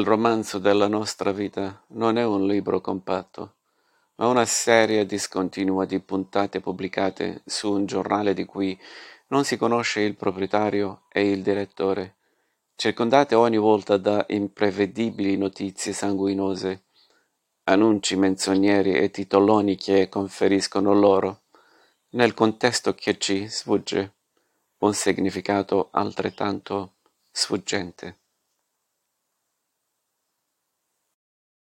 Il romanzo della nostra vita non è un libro compatto, ma una serie discontinua di puntate pubblicate su un giornale di cui non si conosce il proprietario e il direttore, circondate ogni volta da imprevedibili notizie sanguinose, annunci menzogneri e titoloni che conferiscono loro, nel contesto che ci sfugge, un significato altrettanto sfuggente.